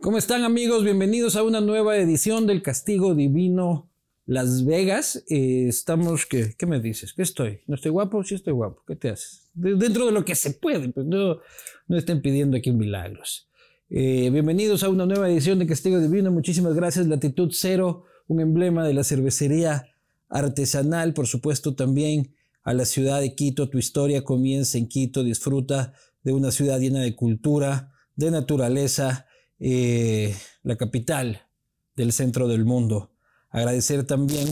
¿Cómo están amigos? Bienvenidos a una nueva edición del Castigo Divino Las Vegas. Eh, estamos, ¿qué, ¿qué me dices? ¿Qué estoy? ¿No estoy guapo? Sí estoy guapo. ¿Qué te haces? De- dentro de lo que se puede, pues no, no estén pidiendo aquí milagros. Eh, bienvenidos a una nueva edición de Castigo Divino. Muchísimas gracias. Latitud Cero, un emblema de la cervecería artesanal, por supuesto también a la ciudad de Quito. Tu historia comienza en Quito. Disfruta de una ciudad llena de cultura, de naturaleza, eh, la capital del centro del mundo. Agradecer también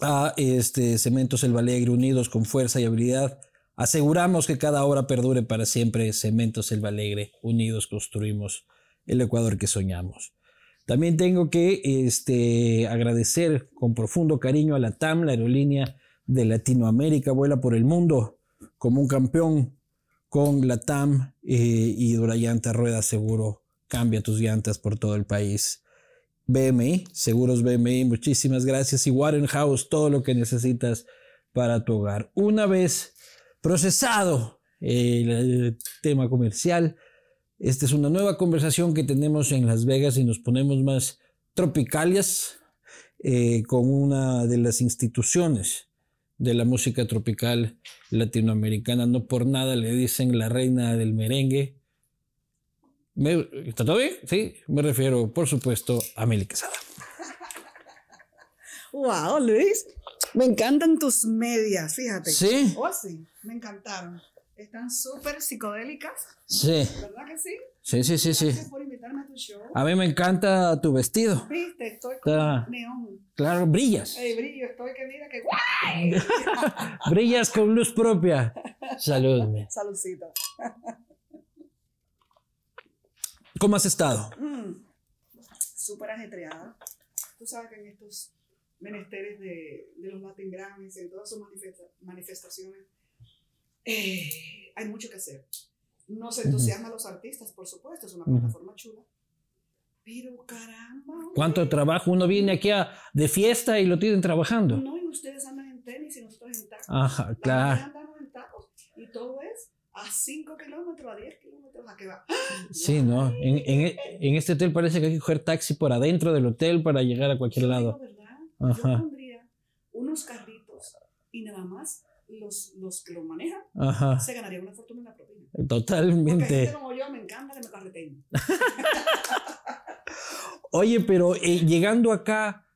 a este, Cementos El Alegre, unidos con fuerza y habilidad. Aseguramos que cada obra perdure para siempre. Cementos El Alegre, unidos construimos el Ecuador que soñamos. También tengo que este, agradecer con profundo cariño a la TAM, la aerolínea de Latinoamérica, vuela por el mundo como un campeón con la TAM eh, y Durallanta Rueda Seguro. Cambia tus llantas por todo el país. BMI, Seguros BMI, muchísimas gracias. Y Warenhouse, todo lo que necesitas para tu hogar. Una vez procesado el, el tema comercial, esta es una nueva conversación que tenemos en Las Vegas y nos ponemos más tropicalias eh, con una de las instituciones de la música tropical latinoamericana. No por nada le dicen la reina del merengue. Me- ¿Está todo bien? Sí, me refiero, por supuesto, a Meli Quesada. Wow, Luis. Me encantan tus medias, fíjate. ¿Sí? Oh, sí, me encantaron. Están súper psicodélicas, Sí, ¿verdad que sí? sí, sí, sí, sí. Gracias por invitarme a tu show. A mí me encanta tu vestido. Viste, estoy con Está- neón. Claro, brillas. Ey, brillo, estoy que mira que guay. Brillas con luz propia. Saludme. Saludcita. ¿Cómo has estado? Mm, Súper ajetreada. Tú sabes que en estos menesteres de, de los Latin Grammys, en todas sus manifesta- manifestaciones, eh, hay mucho que hacer. Nos entusiasma a los artistas, por supuesto, es una Ujú. plataforma chula. Pero caramba. hombre, ¿Cuánto trabajo? Uno viene aquí a- de fiesta y lo tienen trabajando. No, y ustedes andan en tenis y nosotros en tacos. Ajá, claro. andamos en tacos. Y todo es a 5 kilómetros, a 10 que va. Sí, ¿no? En, en- en este hotel parece que hay que coger taxi por adentro del hotel para llegar a cualquier lado. Ajá. Yo pondría unos carritos y nada más los, los que lo manejan Ajá, se ganarían una fortuna en la propina. Porque gente totalmente. como yo me encanta que me carreteen. Oye, pero eh, llegando acá,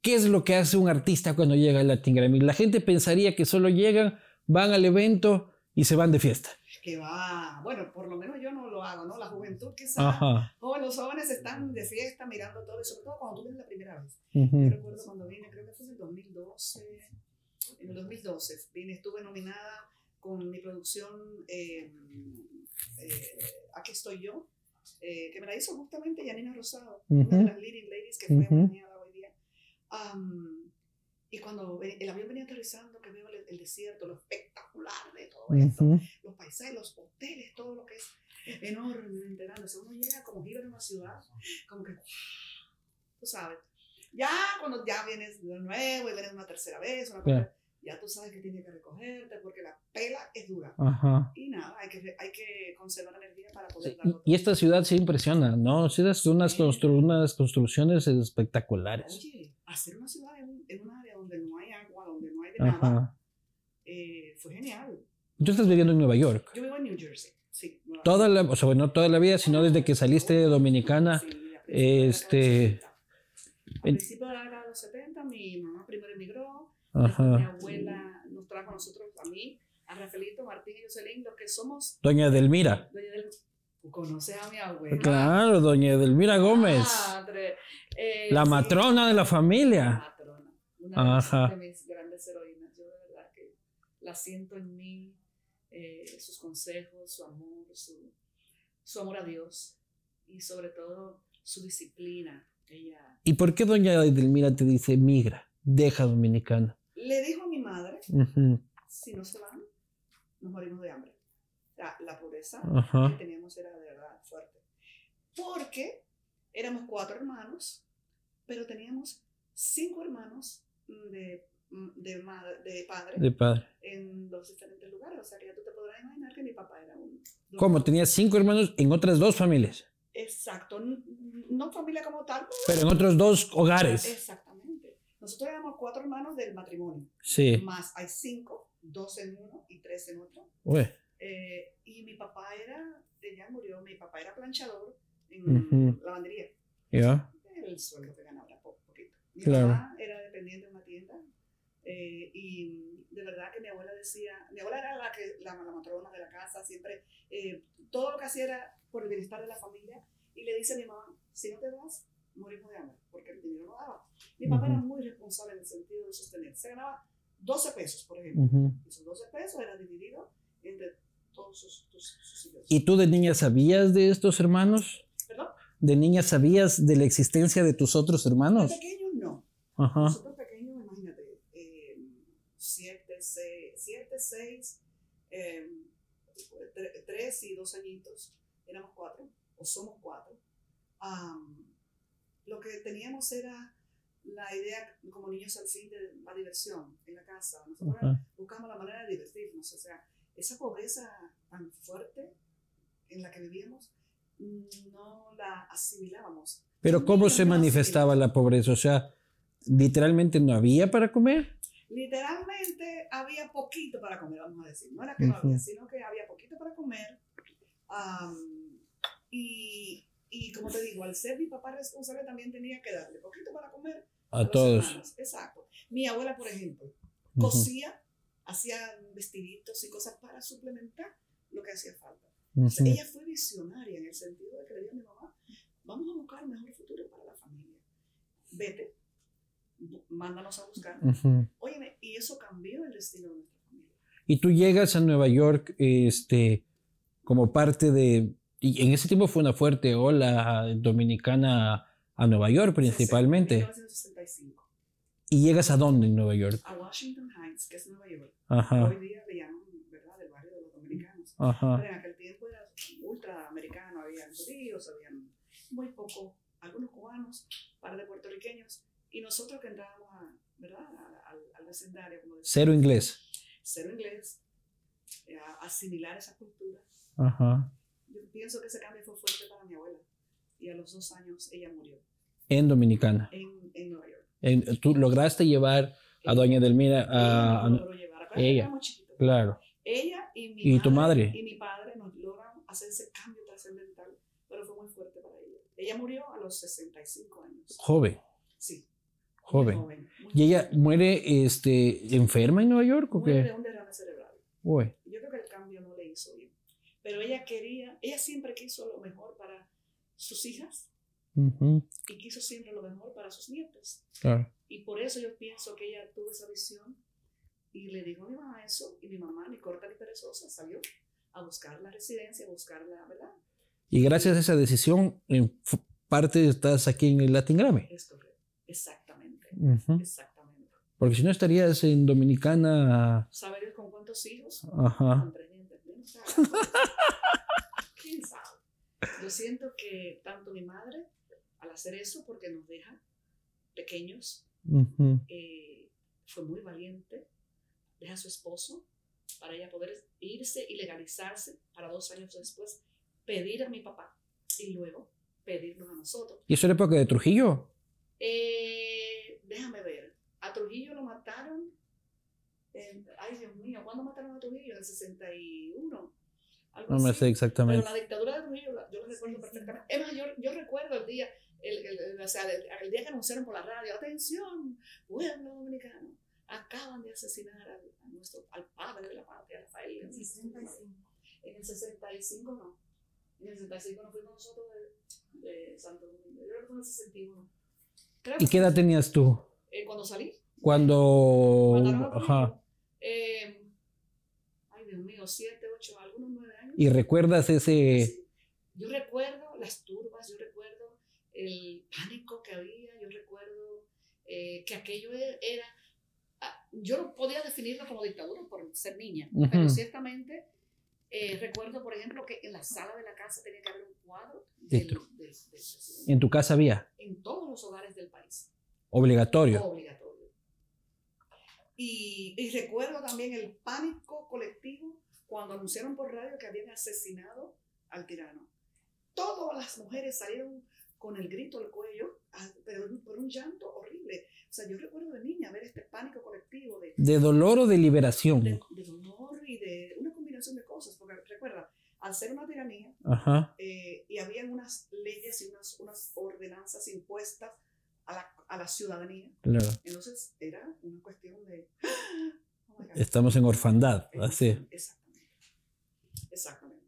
¿qué es lo que hace un artista cuando llega al Latin Grammy? La gente pensaría que solo llegan, van al evento y se van de fiesta. Que va, bueno, por lo menos yo no lo hago, ¿no? La juventud quizás, o los jóvenes están de fiesta mirando todo, y sobre todo cuando tú vienes la primera vez. Yo recuerdo cuando vine, creo que fue en el 2012, en el 2012, vine, estuve nominada con mi producción eh, eh, Aquí estoy yo, eh, que me la hizo justamente Janina Rosado, una de las leading ladies que fue Ujú. premiada hoy día. Y cuando el avión venía aterrizando, que veo el, el desierto, lo espectacular de todo esto, Ujú. los paisajes, los hoteles, todo lo que es enormemente grande. Uno llega como giro en una ciudad, como que, tú sabes. Ya cuando ya vienes de nuevo y vienes una tercera vez, una cosa, ya tú sabes que tienes que recogerte porque la pela es dura. Ajá. Y nada, hay que, hay que conservar energía para Sí, poder y- darlo Y esta ciudad se impresiona, ¿no? Sí, es unas, constru- unas construcciones espectaculares. Oye, hacer una ciudad en en un nada, Ajá. eh, fue genial. Tú estás viviendo en Nueva York. Yo vivo en New Jersey, sí. Nueva Toda York. la, o sea, no toda la vida, sino desde que saliste de Dominicana. Sí, a principios de la década de los este, 70. Al principio de la década de los 70, mi mamá primero emigró, después mi Ajá. abuela nos trajo a nosotros, a mí, a Rafaelito, Martín y Jocelyn, los que somos Doña Edelmira. dueños del... Tú conoces a mi abuela. Claro, doña Edelmira Gómez. Madre. Eh, La sí, matrona de la La familia. matrona. Una Ajá. de mis grandes heroínas. Yo de verdad que la siento en mí, eh, sus consejos, su amor, su, su amor a Dios y sobre todo su disciplina. Ella ¿Y por qué doña Edelmira te dice migra, deja Dominicana? le dijo a mi madre, Ujú. si no se van, nos morimos de hambre. La, la pobreza Ajá. que teníamos era de verdad fuerte. Porque éramos cuatro hermanos, pero teníamos cinco hermanos de, de, madre, de padre De padre. en dos diferentes lugares. O sea que ya tú te podrás imaginar que mi papá era un... ¿Cómo? Tenía cinco hermanos en otras dos familias. Exacto, no familia como tal, Pero en otros dos hogares. exactamente. Nosotros éramos cuatro hermanos del matrimonio, Sí. más hay cinco, dos en uno y tres en otro. Eh, y mi papá era, ella murió, mi papá era planchador en Ujú. lavandería. Ya. El sueldo que ganaba era po- poquito. Mi Claro. mamá era dependiente de una tienda. Eh, y de verdad que mi abuela decía, mi abuela era la, que, la, la matrona de la casa, siempre, eh, todo lo que hacía era por el bienestar de la familia. Y le dice a mi mamá, si no te vas, morimos de hambre, porque el dinero no daba. Mi papá era muy responsable en el sentido de sostener. Se ganaba 12 pesos, por ejemplo. Ujú. Esos 12 pesos eran divididos entre todos sus, sus, sus hijos. ¿Y tú de niña sabías de estos hermanos? ¿Perdón? ¿De niña sabías de la existencia de tus otros De hermanos? pequeños no. Ajá. Nosotros pequeños, imagínate, eh, siete, seis, siete, seis, eh, tre- tres y dos añitos, éramos cuatro, o somos cuatro. Lo que teníamos era la idea, como niños al fin, de la diversión en la casa. Nosotros buscamos la manera de divertirnos. O sea, esa pobreza tan fuerte en la que vivíamos, no la asimilábamos. Pero ¿cómo se manifestaba la pobreza? O sea, literalmente no había para comer. Literalmente había poquito para comer, vamos a decir. No era que no había, sino que había poquito para comer. am, y, y como te digo, al ser mi papá responsable también tenía que darle poquito para comer A todos. hermanos. Exacto. Mi abuela, por ejemplo, cosía, hacía vestiditos y cosas para suplementar lo que hacía falta. Ella fue visionaria en el sentido de que le dijo a mi mamá, vamos a buscar un mejor futuro para la familia. Vete, mándanos a buscar. Ujú. Óyeme, y eso cambió el destino de nuestra familia. Y tú llegas a Nueva York este, como parte de... Y en ese tiempo fue una fuerte ola dominicana a Nueva York principalmente. 1965. ¿Y llegas a dónde en Nueva York? A Washington Heights, que es Nueva York. Ajá, Hoy día le llaman, ¿verdad?, del barrio de los dominicanos. ajá. Pero en aquel tiempo era ultra americano, había judíos, habían muy poco, algunos cubanos, par de puertorriqueños, y nosotros que entrábamos a, ¿verdad? Al, al vecindario, como decía, Cero inglés. cero inglés, eh, a asimilar esa cultura. Ajá. Yo pienso que ese cambio fue fuerte para mi abuela, y a los dos años ella murió En Dominicana. en, en Nueva York. En- tú lograste llevar a Doña Delmira a... logró llevar. Ella. claro. Ella y mi ¿Y tu madre? y mi padre nos logran hacer ese cambio trascendental, pero fue muy fuerte para ella. Ella murió a los 65 años. Joven, Sí. Joven. ¿Y ella muere este, enferma en Nueva York o Muere de un derrame cerebral. Uy. Yo creo que el cambio no le hizo bien. Pero ella quería, ella siempre quiso lo mejor para sus hijas Ujú, y quiso siempre lo mejor para sus nietos. Claro. Y por eso yo pienso que ella tuvo esa visión y le dijo a mi mamá eso y mi mamá, ni corta ni perezosa, salió a buscar la residencia, a buscar la, ¿verdad? Y gracias a esa decisión, en parte estás aquí en el Latin Grammy. Es correcto. Exactamente. Ujú. Exactamente. Porque si no estarías en Dominicana. ¿Sabe Dios con cuántos hijos? Ajá. Con tres dientes. ¿Quién sabe? Yo siento que tanto mi madre, al hacer eso, porque nos deja pequeños, Ujú. eh, fue muy valiente, deja a su esposo para ella poder irse y legalizarse para dos años después pedir a mi papá y luego pedirnos a nosotros. ¿Y eso era época de Trujillo? Eh, déjame ver. A Trujillo lo mataron. ay, Dios mío, ¿cuándo mataron a Trujillo? En el 61. Algo No me así. sé Pero exactamente. la dictadura de Trujillo, yo lo recuerdo perfectamente. Es más, yo, yo recuerdo el día, el, el- el- o sea, el, el día que anunciaron por la radio, atención, pueblo dominicano, acaban de asesinar al, a nuestro, al padre de la patria, Rafael. En 65. En el 65 no. En el 65 no fuimos nosotros de, de Santo Domingo. Yo creo que fue en el 61. Creo ¿Y qué edad tenías tú? eh, cuando salí. Cuando. Ajá. Eh, ay, Dios mío, 7, 8, algunos 9 años. ¿Y recuerdas ese. Sí. Yo recuerdo las turbas, yo recuerdo el pánico que había, yo recuerdo eh, que aquello e- era, ah, yo no podía definirlo como dictadura por ser niña, pero ciertamente eh, recuerdo, por ejemplo, que en la sala de la casa tenía que haber un cuadro del, del- del presidente, En tu casa había? en todos los hogares del país Obligatorio. obligatorio. Y, y recuerdo también el pánico colectivo cuando anunciaron por radio que habían asesinado al tirano. todas las mujeres salieron con el grito al cuello, ah, pero por un llanto horrible. O sea, yo recuerdo de niña ver este pánico colectivo de, De dolor o de liberación. de, de dolor y de una combinación de cosas, porque recuerda, al ser una tiranía, eh, y habían unas leyes y unas, unas ordenanzas impuestas a la, a la ciudadanía, Claro. entonces era una cuestión de... oh. Estamos en orfandad, así. Exactamente. Exactamente.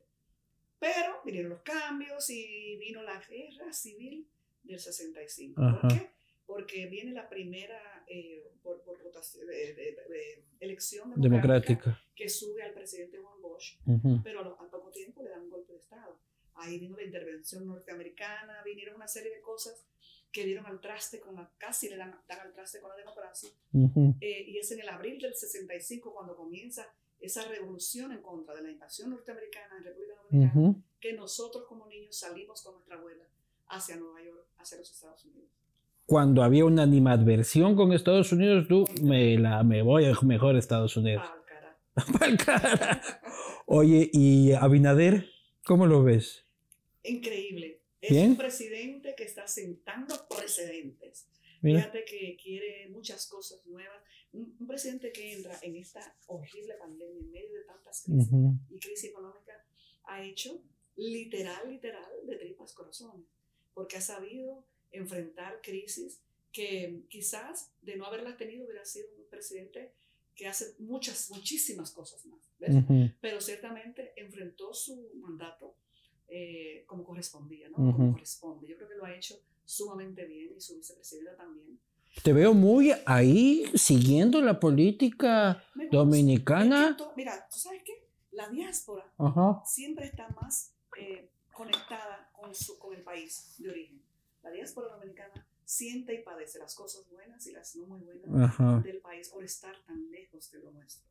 Pero vinieron los cambios y vino la guerra civil del 65. Ajá. ¿Por qué? Porque viene la primera eh, por, por votación, de- de- de elección democrática, Democrática. que sube al presidente Juan Bosch, Ujú. pero a lo- al poco tiempo le dan un golpe de Estado. Ahí vino la intervención norteamericana, vinieron una serie de cosas que dieron al traste con la, casi le dan, dan al traste con la democracia. Ujú. Eh, y es en el abril del 65 cuando comienza esa revolución en contra de la invasión norteamericana en República Dominicana, Ujú. que nosotros como niños salimos con nuestra abuela hacia Nueva York, hacia los Estados Unidos. Cuando había una animadversión con Estados Unidos, tú me, la, me voy a mejor a Estados Unidos. Pa'l cara. Oye, ¿y Abinader? ¿Cómo lo ves? Increíble. Es Bien. un presidente que está sentando precedentes. Mira. Fíjate que quiere muchas cosas nuevas. Un, un presidente que entra en esta horrible pandemia, en medio de tantas crisis Ujú. y crisis económica, ha hecho literal, literal, de tripas corazones, porque ha sabido enfrentar crisis que quizás de no haberlas tenido hubiera sido un presidente que hace muchas, muchísimas cosas más. ¿ves? Ujú. pero ciertamente enfrentó su mandato eh, como correspondía, ¿no? Ujú. Como corresponde. Yo creo que lo ha hecho sumamente bien y su vicepresidenta también. Te veo muy ahí siguiendo la política Me dominicana. Mira, ¿tú sabes qué? La diáspora Ajá. siempre está más eh, conectada con, su, con el país de origen. La diáspora dominicana siente y padece las cosas buenas y las no muy buenas Ajá. del país por estar tan lejos de lo nuestro.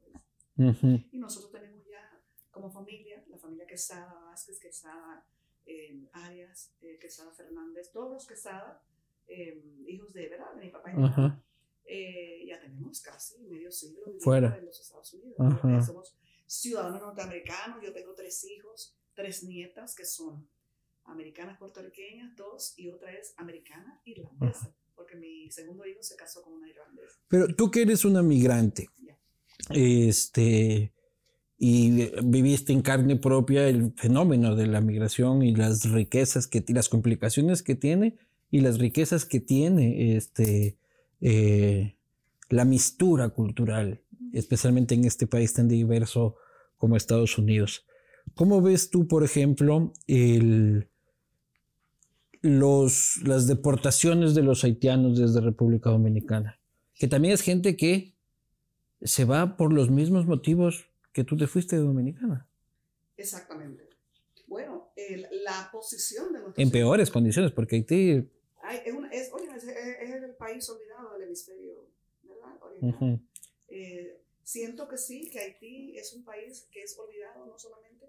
¿ves? Ujú. Y nosotros tenemos ya como familia, la familia Quesada, Vázquez, Quesada, eh, Arias, eh, Quesada Fernández, todos los Quesada, eh, hijos de, ¿verdad? De mi papá y mi mamá. Eh, ya tenemos casi medio siglo viviendo Fuera. en los Estados Unidos. Somos ciudadanos norteamericanos. Yo tengo tres hijos, tres nietas que son americanas puertorriqueñas, dos, y otra es americana irlandesa, porque mi segundo hijo se casó con una irlandesa. Pero tú que eres una migrante, este, y viviste en carne propia el fenómeno de la migración y las riquezas que, las complicaciones que tiene y las riquezas que tiene este, eh, la mistura cultural, especialmente en este país tan diverso como Estados Unidos. ¿Cómo ves tú, por ejemplo, el, los, las deportaciones de los haitianos desde República Dominicana? Que también es gente que se va por los mismos motivos que tú te fuiste de Dominicana, Exactamente. Bueno, el- la posición de en peores condiciones, porque Haití... Ay, es, una- es, es, es- el país olvidado del hemisferio ¿verdad? oriental. Ujú, Eh, siento que sí, que Haití es un país que es olvidado no solamente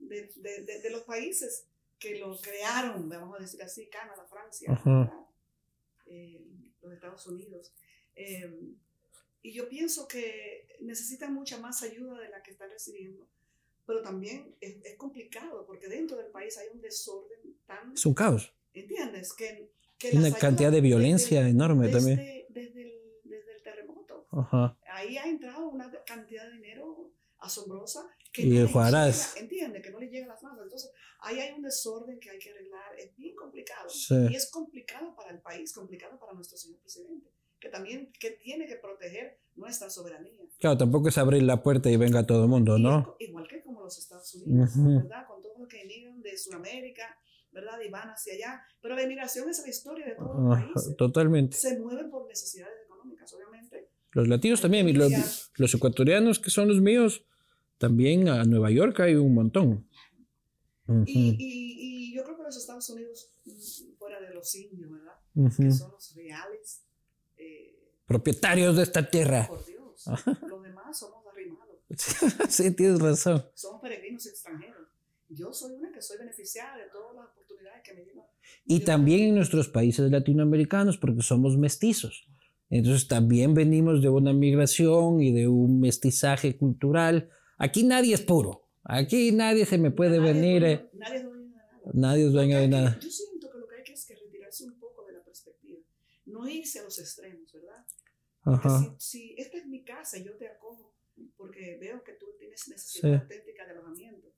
de, de- de- de los países que lo crearon, vamos a decir así, Canadá, Francia, Ajá. ¿verdad? Eh, los Estados Unidos. Eh, y yo pienso que necesitan mucha más ayuda de la que están recibiendo, pero también es, es complicado porque dentro del país hay un desorden tan es un caos. ¿Entiendes? Que, que una cantidad de violencia desde- enorme desde, también. Desde el, desde el terremoto. Ajá. Ahí ha entrado una cantidad de dinero asombrosa que Y no el Juarez. llega, entiende, que no le llega a las manos. Entonces, ahí hay un desorden que hay que arreglar. Es bien complicado. Sí. Y es complicado para el país, complicado para nuestro señor presidente, que también que tiene que proteger nuestra soberanía. Claro, tampoco es abrir la puerta y venga todo el mundo, ¿no? es igual que como los Estados Unidos, Ujú. ¿verdad? Con todo lo que emigran de Sudamérica, ¿verdad? Y van hacia allá. Pero la emigración es la historia de todos los países. totalmente. Se mueven por necesidades económicas, obviamente. Los latinos también, y los, los ecuatorianos que son los míos, también a Nueva York hay un montón. Ujú, Y, y, y yo creo que los Estados Unidos, mm, fuera de los indios, ¿verdad? ujú. Que son los reales, eh, Propietarios de esta tierra. por Dios. Los demás somos arrimados, sí, tienes razón. somos peregrinos extranjeros. Yo soy una que soy beneficiada de todas las oportunidades que me dieron. Y también en nuestros países latinoamericanos, porque somos mestizos. Entonces también venimos de una migración y de un mestizaje cultural. Aquí nadie es puro. Aquí nadie se me puede Nadie es venir. dueño- eh, Nadie es dueño de nada. Nadie que venga de nada. Yo siento que lo que hay que es que retirarse un poco de la perspectiva. No irse a los extremos, ¿verdad? Ajá. si, si esta es mi casa y yo te acojo porque veo que tú tienes necesidad Sí. auténtica de alojamiento,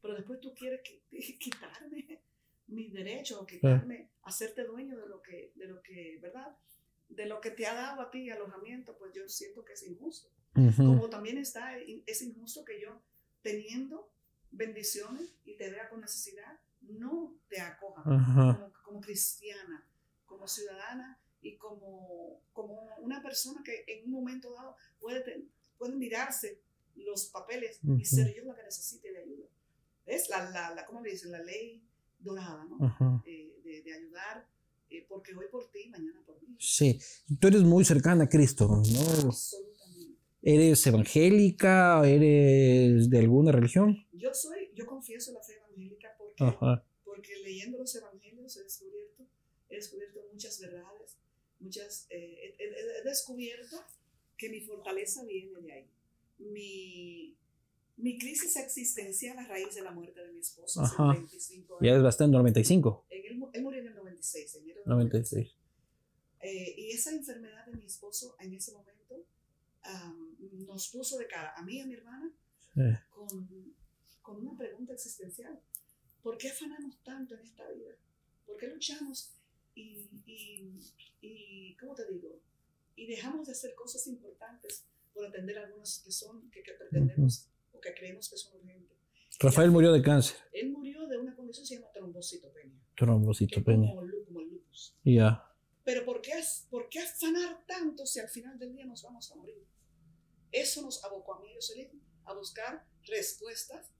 pero después tú quieres qui- quitarme mis derechos o quitarme, hacerte dueño de lo que, de lo que, ¿verdad? De lo que te ha dado a ti alojamiento, pues yo siento que es injusto. Como también está, es injusto que yo, teniendo bendiciones y te vea con necesidad, no te acoja como, como cristiana, como ciudadana y como, como una persona que en un momento dado puede, puede mirarse los papeles Ujú. y ser yo la que necesite de ayuda. Es la, la, la ¿cómo le dicen? La ley dorada, ¿no? Eh, de, de ayudar, eh, porque hoy por ti, mañana por mí. Sí, tú eres muy cercana a Cristo, ¿no? Absolutamente. ¿Eres evangélica? ¿Eres de alguna religión? Yo soy, yo confieso la fe evangélica porque, Ajá. porque leyendo los evangelios he descubierto, he descubierto muchas verdades, muchas, eh, he, he- he descubierto que mi fortaleza viene de ahí. Mi, mi crisis existencial a raíz de la muerte de mi esposo hace Ajá. 25 años. Ya es bastante, 95. En mu- él murió en el 96, enero del 96. Eh, y esa enfermedad de mi esposo en ese momento am, nos puso de cara a mí y a mi hermana Sí. con, con una pregunta existencial. ¿Por qué afanamos tanto en esta vida? ¿Por qué luchamos y, y, y ¿cómo te digo? Y dejamos de hacer cosas importantes por atender algunos que son, que, que pretendemos o que creemos que son urgentes. Rafael murió de cáncer. Él murió de una condición que se llama trombocitopenia, es Trombocitopenia. como, el lupus. Ya. Pero ¿por qué, ¿por qué afanar tanto si al final del día nos vamos a morir? Eso nos abocó a mí y Jocelyn a buscar respuestas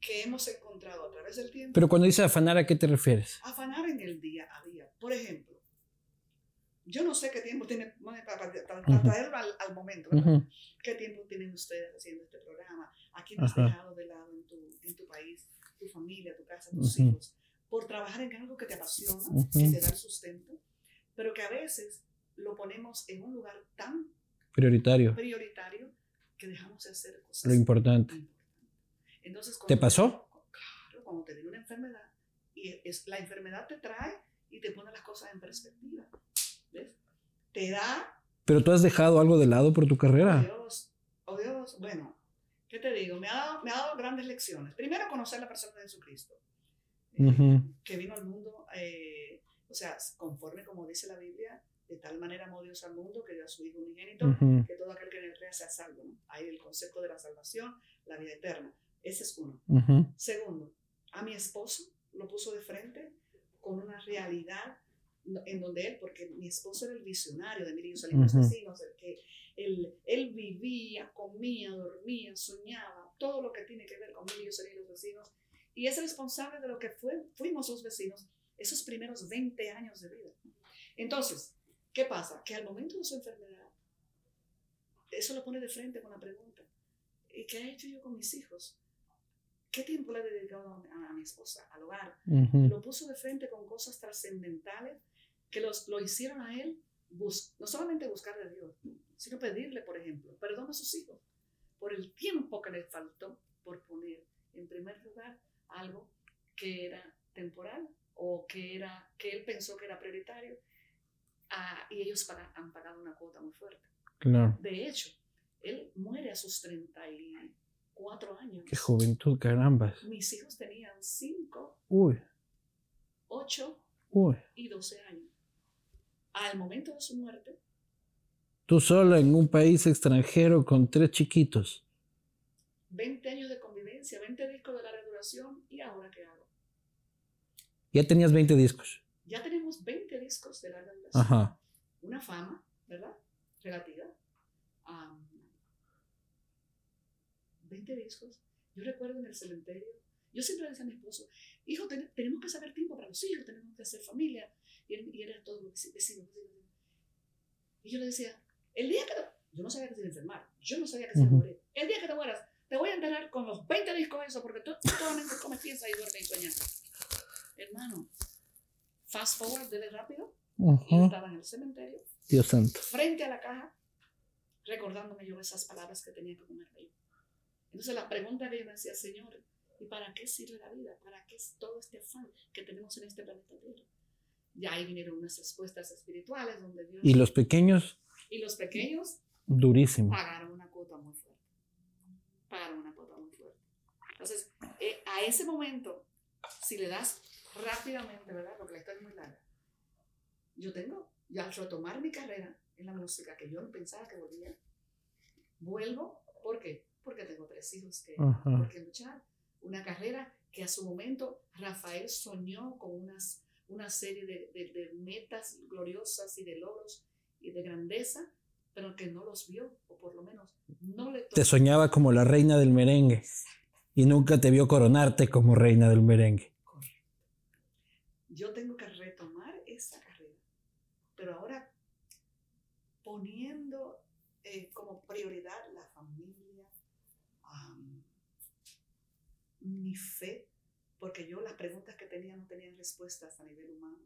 que hemos encontrado a través del tiempo. Pero cuando dice afanar, ¿a qué te refieres? afanar en el día a día. Por ejemplo, yo no sé qué tiempo tiene, para, para- para- para Ujú. traerlo al, al momento, ¿verdad? Ujú. ¿Qué tiempo tienen ustedes haciendo este programa? ¿A quién has dejado de lado en tu, en tu país, tu familia, tu casa, tus Ujú. hijos? Por trabajar en algo que te apasiona, Ujú. que te da el sustento, pero que a veces lo ponemos en un lugar tan Prioritario. prioritario que dejamos de hacer cosas Lo importante. Entonces, ¿Te pasó? Claro, cuando te viene una enfermedad y es, la enfermedad te trae y te pone las cosas en perspectiva. ¿Ves? Te da, Pero tú has dejado algo de lado por tu oh carrera. Dios, oh Dios, bueno, ¿qué te digo? Me ha dado, me ha dado grandes lecciones. Primero, conocer la persona de Jesucristo, eh, Ujú. que vino al mundo, eh, o sea, conforme como dice la Biblia, de tal manera amó Dios al mundo que dio a su Hijo unigénito Ujú. que todo aquel que en él crea sea salvo. ¿no? Hay el concepto de la salvación, la vida eterna. Ese es uno. Ujú. Segundo, a mi esposo lo puso de frente con una realidad en donde él, porque mi esposo era el visionario de mí, yo salí los Ujú. vecinos, el que él, él vivía, comía, dormía, soñaba, todo lo que tiene que ver con mí, yo salí los vecinos, y es responsable de lo que fue, fuimos los vecinos esos primeros 20 años de vida. Entonces, ¿qué pasa? Que al momento de su enfermedad, eso lo pone de frente con la pregunta, ¿y qué he hecho yo con mis hijos? ¿Qué tiempo le he dedicado a, mi esposa, al hogar? Ujú. Lo puso de frente con cosas trascendentales que los, lo hicieron a él bus- no solamente buscar de Dios, sino pedirle, por ejemplo, perdón a sus hijos por el tiempo que les faltó por poner en primer lugar algo que era temporal o que, era, que él pensó que era prioritario ah, y ellos paga- han pagado una cuota muy fuerte. Claro. De hecho, él muere a sus 34 años. Qué juventud, carambas. Mis hijos tenían 5, Uy, 8 uy. y 12 años. Al momento de su muerte, Tú sola en un país extranjero con tres chiquitos. 20 años de convivencia, 20 discos de larga duración, ¿y ahora qué hago? Ya tenías 20 discos. Ya tenemos 20 discos de larga duración. Ajá. Una fama, ¿verdad? Relativa. Am, 20 discos. Yo recuerdo en el cementerio, yo siempre le decía a mi esposo, hijo, ten- tenemos que saber tiempo para los hijos, tenemos que hacer familia. Y él, y era todo vecino, vecino, vecino. Y yo le decía, el día que... te- Yo no sabía que se iba a enfermar, yo no sabía que se iba a morir. El día que te mueras, te voy a enterrar con los 20 discos esos, porque tú, solamente comes, piensas y duermes y sueñas. Hermano, fast forward, dele rápido, y yo Ajá. estaba en el cementerio, Dios santo. frente a la caja, recordándome yo esas palabras que tenía que comer. Entonces la pregunta que yo me hacía, Señor, ¿Y para qué sirve la vida? ¿Para qué es todo este afán que tenemos en este planeta Tierra? Ya ahí vinieron unas respuestas espirituales donde Dios... Y los pequeños, y los pequeños durísimo. pagaron una cuota muy fuerte. Pagaron una cuota muy fuerte. Entonces, eh, a ese momento, si le das rápidamente, ¿verdad? Porque la historia es muy larga. Yo tengo, ya al retomar mi carrera en la música, que yo no pensaba que volvía, vuelvo, ¿por qué? Porque tengo tres hijos que, por qué luchar. Una carrera que a su momento Rafael soñó con unas, una serie de, de- de metas gloriosas y de logros y de grandeza, pero que no los vio, o por lo menos no le Te soñaba como la reina del merengue y nunca te vio coronarte como reina del merengue. Correcto. Yo tengo que retomar esa carrera, pero ahora poniendo eh, como prioridad la familia, am, mi fe, porque yo las preguntas que tenía no tenían respuestas a nivel humano,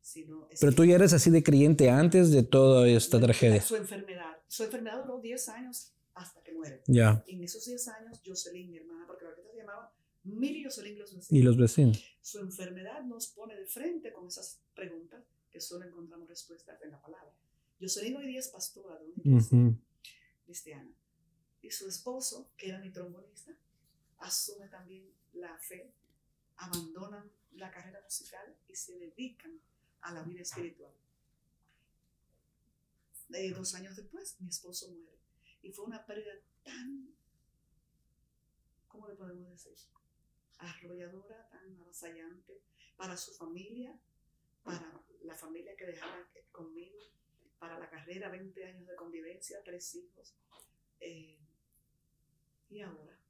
sino... Pero tú ya eres así de creyente antes de toda esta tragedia. Su enfermedad. Su enfermedad duró 10 años hasta que muere. Ya. En esos 10 años, Jocelyn, mi hermana, porque la orquesta se llamaba Miri Jocelyn los Y vecinos. los vecinos. Su enfermedad nos pone de frente con esas preguntas que solo encontramos respuestas en la palabra. Jocelyn hoy día es pastora de una iglesia cristiana. Y su esposo, que era mi trombonista, asume también la fe, abandonan la carrera musical y se dedican a la vida espiritual. Eh, dos años después, mi esposo muere. Y fue una pérdida tan, ¿cómo le podemos decir? Arrolladora, tan avasallante para su familia, para la familia que dejaba conmigo, para la carrera, 20 años de convivencia, tres hijos. Eh, y ahora,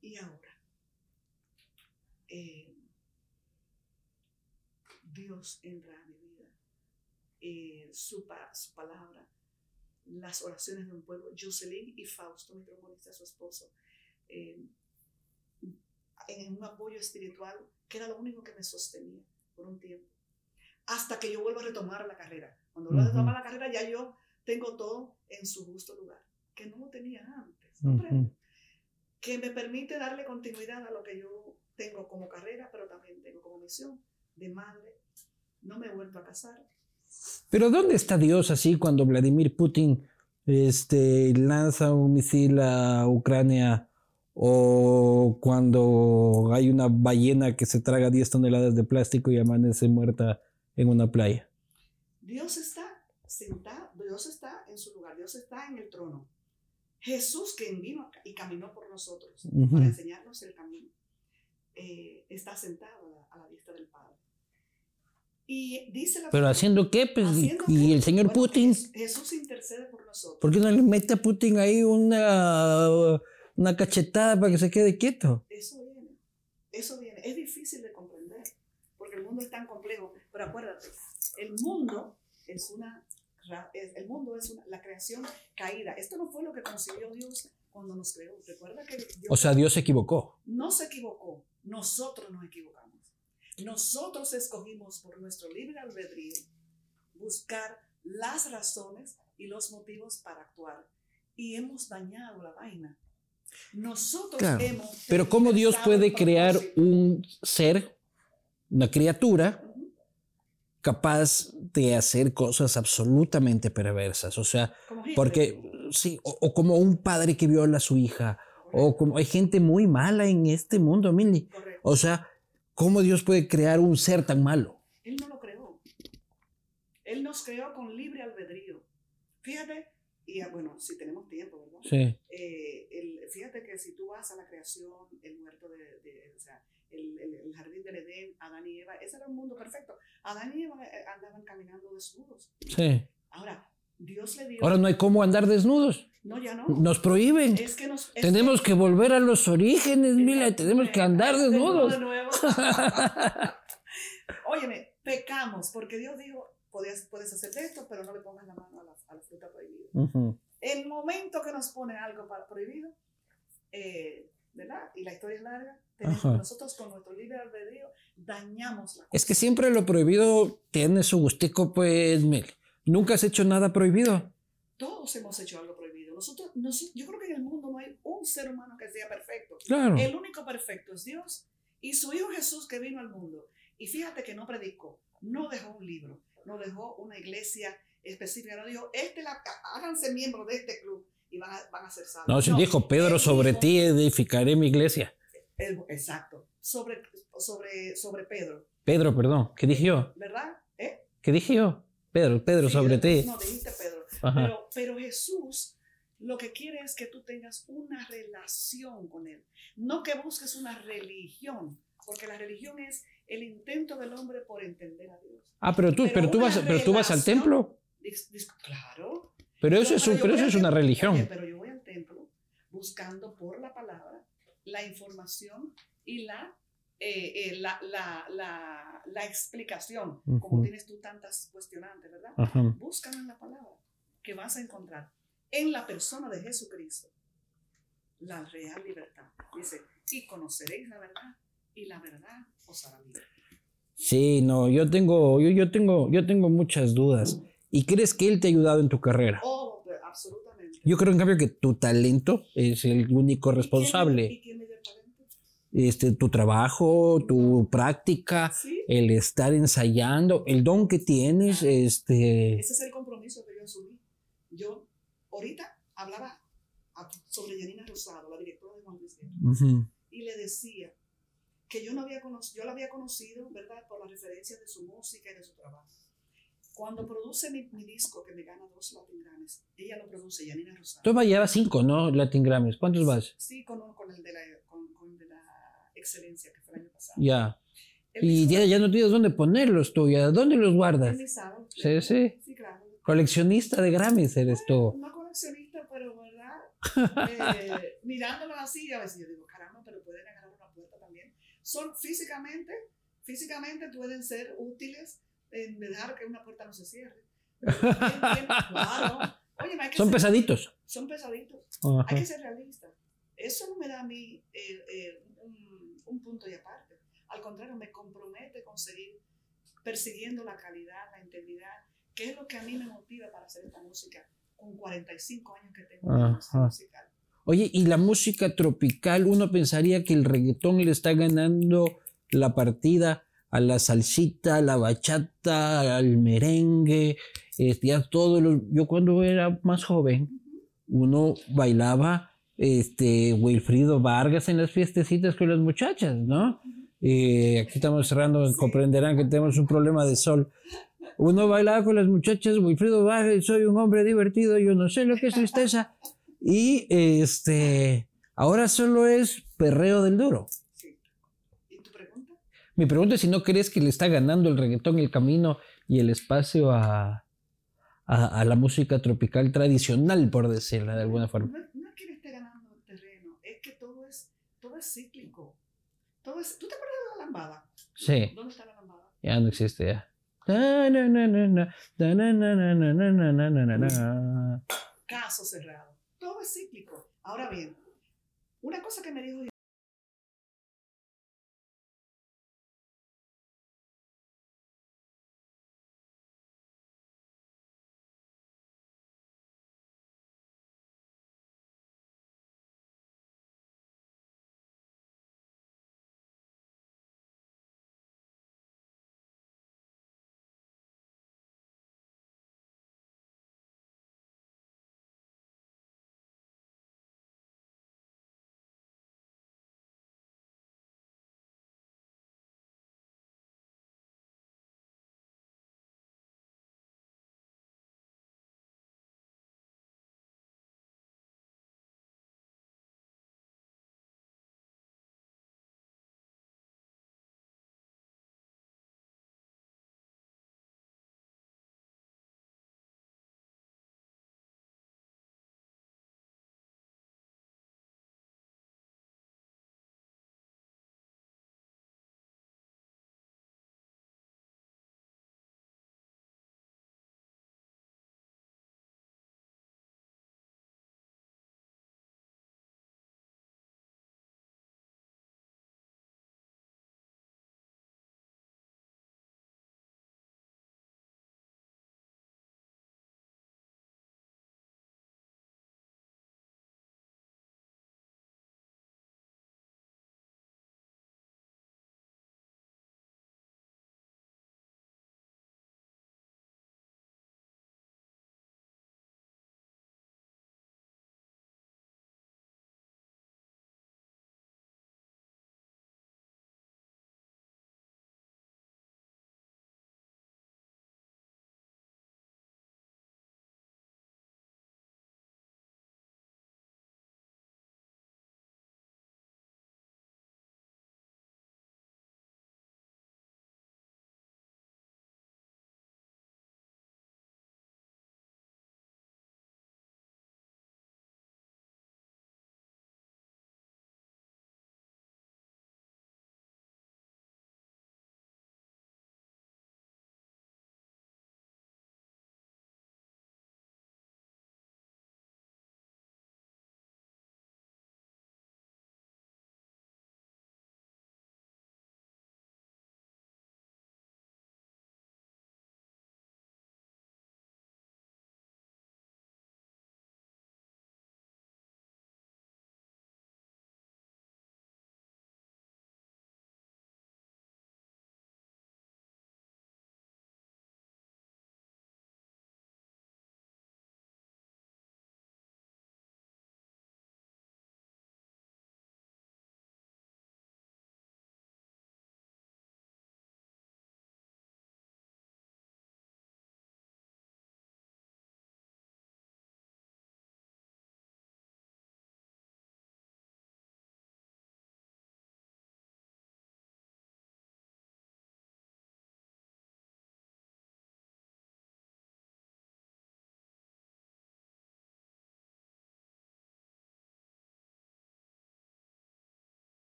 y ahora, eh, Dios entra a mi vida, eh, su, pa- su palabra, las oraciones de un pueblo, Jocelyn y Fausto, mi trombonista, su esposo, eh, en un apoyo espiritual que era lo único que me sostenía por un tiempo, hasta que yo vuelvo a retomar la carrera. Cuando vuelvo a retomar la carrera ya yo tengo todo en su justo lugar, que no lo tenía antes. ¿comprende? Que me permite darle continuidad a lo que yo tengo como carrera, pero también tengo como misión de madre. No me he vuelto a casar. Pero ¿dónde está Dios así cuando Vladimir Putin este, lanza un misil a Ucrania o cuando hay una ballena que se traga 10 toneladas de plástico y amanece muerta en una playa? Dios está sentado, Dios está en su lugar, Dios está en el trono. Jesús, quien vino y caminó por nosotros Ujú. para enseñarnos el camino, eh, está sentado a la, a la vista del Padre. Y dice la ¿Pero haciendo qué? Pues, y- ¿Haciendo y qué? el señor Bueno, Putin, Jes- Jesús intercede por nosotros. ¿por qué no le mete a Putin ahí una, una cachetada para que se quede quieto? Eso viene, eso viene. Es difícil de comprender, porque el mundo es tan complejo. Pero acuérdate, el mundo es una, el mundo es una, la creación caída. Esto no fue lo que consiguió Dios cuando nos creó. Recuerda que Dios O sea, Dios se equivocó. no se equivocó, nosotros nos equivocamos. Nosotros escogimos por nuestro libre albedrío buscar las razones y los motivos para actuar. Y hemos dañado la vaina. Nosotros Claro, hemos... Pero ¿cómo Dios puede crear un ser, una criatura. Capaz de hacer cosas absolutamente perversas? O sea, porque sí, o, o como un padre que viola a su hija, o como hay gente muy mala en este mundo, Mili. O sea, ¿cómo Dios puede crear un ser tan malo? Él no lo creó. Él nos creó con libre albedrío. Fíjate, y ah, bueno, si tenemos tiempo, ¿verdad? Sí. Eh, el- fíjate que si tú vas a la creación, el huerto de, de- o sea, el, el- el jardín del Edén, Adán y Eva, ese era un mundo perfecto. Adán y Eva eh, andaban caminando desnudos. Sí. Ahora, Dios le dio. Ahora no hay cómo andar desnudos. no, ya no. Nos prohíben. Es que nos. es Tenemos que volver a los orígenes, que- Mila, y tenemos que andar Desnudo desnudos. de nuevo. Óyeme, pecamos porque Dios dijo: puedes, puedes hacer esto, pero no le pongas la mano a la, a la fruta prohibida. Ujú. El momento que nos pone algo para prohibido, eh, ¿verdad? Y la historia es larga, nosotros con nuestro libre albedrío dañamos la Es que siempre lo prohibido tiene su gustico, pues, Mil. Nunca has hecho nada prohibido. Todos hemos hecho algo prohibido. Nosotros, nosotros, yo creo que en el mundo no hay un ser humano que sea perfecto. Claro. El único perfecto es Dios y su Hijo Jesús que vino al mundo. Y fíjate que no predicó, no dejó un libro, no dejó una iglesia específica, no dijo, este la, háganse miembros de este club y van a, van a ser salvos. No, se dijo, Pedro, sobre dijo- ti edificaré mi iglesia. exacto, sobre, sobre, sobre Pedro, Pedro, perdón, ¿qué dije yo? ¿verdad? ¿Eh? ¿Qué dije yo? Pedro, Pedro, Sí, sobre ti. No, dijiste Pedro. Pero, pero Jesús lo que quiere es que tú tengas una relación con Él, no que busques una religión, porque la religión es el intento del hombre por entender a Dios. Ah, pero tú, Pero pero tú vas, pero tú vas al templo. Dis- dis- Claro. Pero eso es, un- pero eso es una religión. pero yo voy al templo buscando por la palabra la información y la, eh, eh, la, la, la, la explicación, como Ujú. tienes tú tantas cuestionantes, ¿verdad? Ajá. Búscalo en la palabra, que vas a encontrar en la persona de Jesucristo la real libertad. Dice, y conoceréis la verdad, y la verdad os hará libre. Sí, no, yo tengo, yo, yo tengo, yo tengo muchas dudas. ¿Y crees que él te ha ayudado en tu carrera? Oh, absolutamente. Yo creo en cambio que tu talento es el único responsable. ¿Y quién el talento? Este, tu trabajo, tu práctica, Sí, el estar ensayando, el don que tienes, este, ese es el compromiso que yo asumí. Yo ahorita hablaba sobre Janina Rosado, la directora de Juan Luis Guerra, ujú, y le decía que yo no había yo la había conocido, ¿verdad? Por las referencias de su música y de su trabajo. Cuando produce mi, mi disco, que me gana dos Latin Grammys, ella lo produce, Janina Rosado. tú vas llevas cinco, ¿no? Latin Grammys. ¿Cuántos vas? Sí, con, con el de la, con, con el de la excelencia que fue el año pasado. Ya. Y ya, ya no tienes dónde ponerlos tú, ya. ¿Dónde los guardas? Sí, sí. Sí, claro. Coleccionista de Grammys eres tú. Una coleccionista, pero ¿verdad? Eh, mirándolo así, a veces yo digo, caramba, pero pueden agarrar una puerta también. Son físicamente, físicamente pueden ser útiles en dejar que una puerta no se cierre. Bien, bien, claro. Oye, hay que Son ser- pesaditos. Son pesaditos. Ajá. Hay que ser realista. Eso no me da a mí eh, eh, un, un punto y aparte. Al contrario, me compromete con seguir persiguiendo la calidad, la integridad, que es lo que a mí me motiva para hacer esta música con 45 años que tengo de musical. Oye, y la música tropical, uno pensaría que el reggaetón le está ganando la partida a la salsita, a la bachata, al merengue, este, ya todo lo- yo cuando era más joven, uno bailaba este Wilfrido Vargas en las fiestecitas con las muchachas, ¿no? Eh, aquí estamos cerrando, comprenderán que tenemos un problema de sol. Uno bailaba con las muchachas, Wilfrido Vargas, soy un hombre divertido, yo no sé lo que es tristeza. Y este, ahora solo es perreo del duro. Mi pregunta es si no crees que le está ganando el reggaetón el camino y el espacio a, a, la música tropical tradicional, por decirla de alguna forma. No, es que le esté ganando el terreno, es que todo es, todo es cíclico. ¿Tú te acuerdas de la lambada? Sí. ¿Dónde está la lambada? Ya no existe, ya. Caso cerrado. Todo es cíclico. Ahora bien, una cosa que me dijo